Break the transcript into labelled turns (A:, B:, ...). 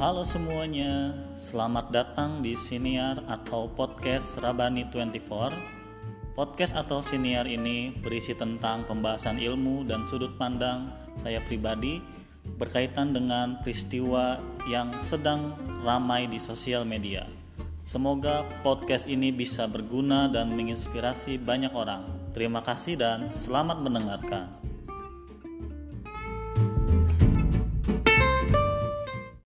A: Halo semuanya, selamat datang di Siniar atau Podcast Rabani 24. Podcast atau Siniar ini berisi tentang pembahasan ilmu dan sudut pandang saya pribadi berkaitan dengan peristiwa yang sedang ramai di sosial media. Semoga podcast ini bisa berguna dan menginspirasi banyak orang. Terima kasih dan selamat mendengarkan.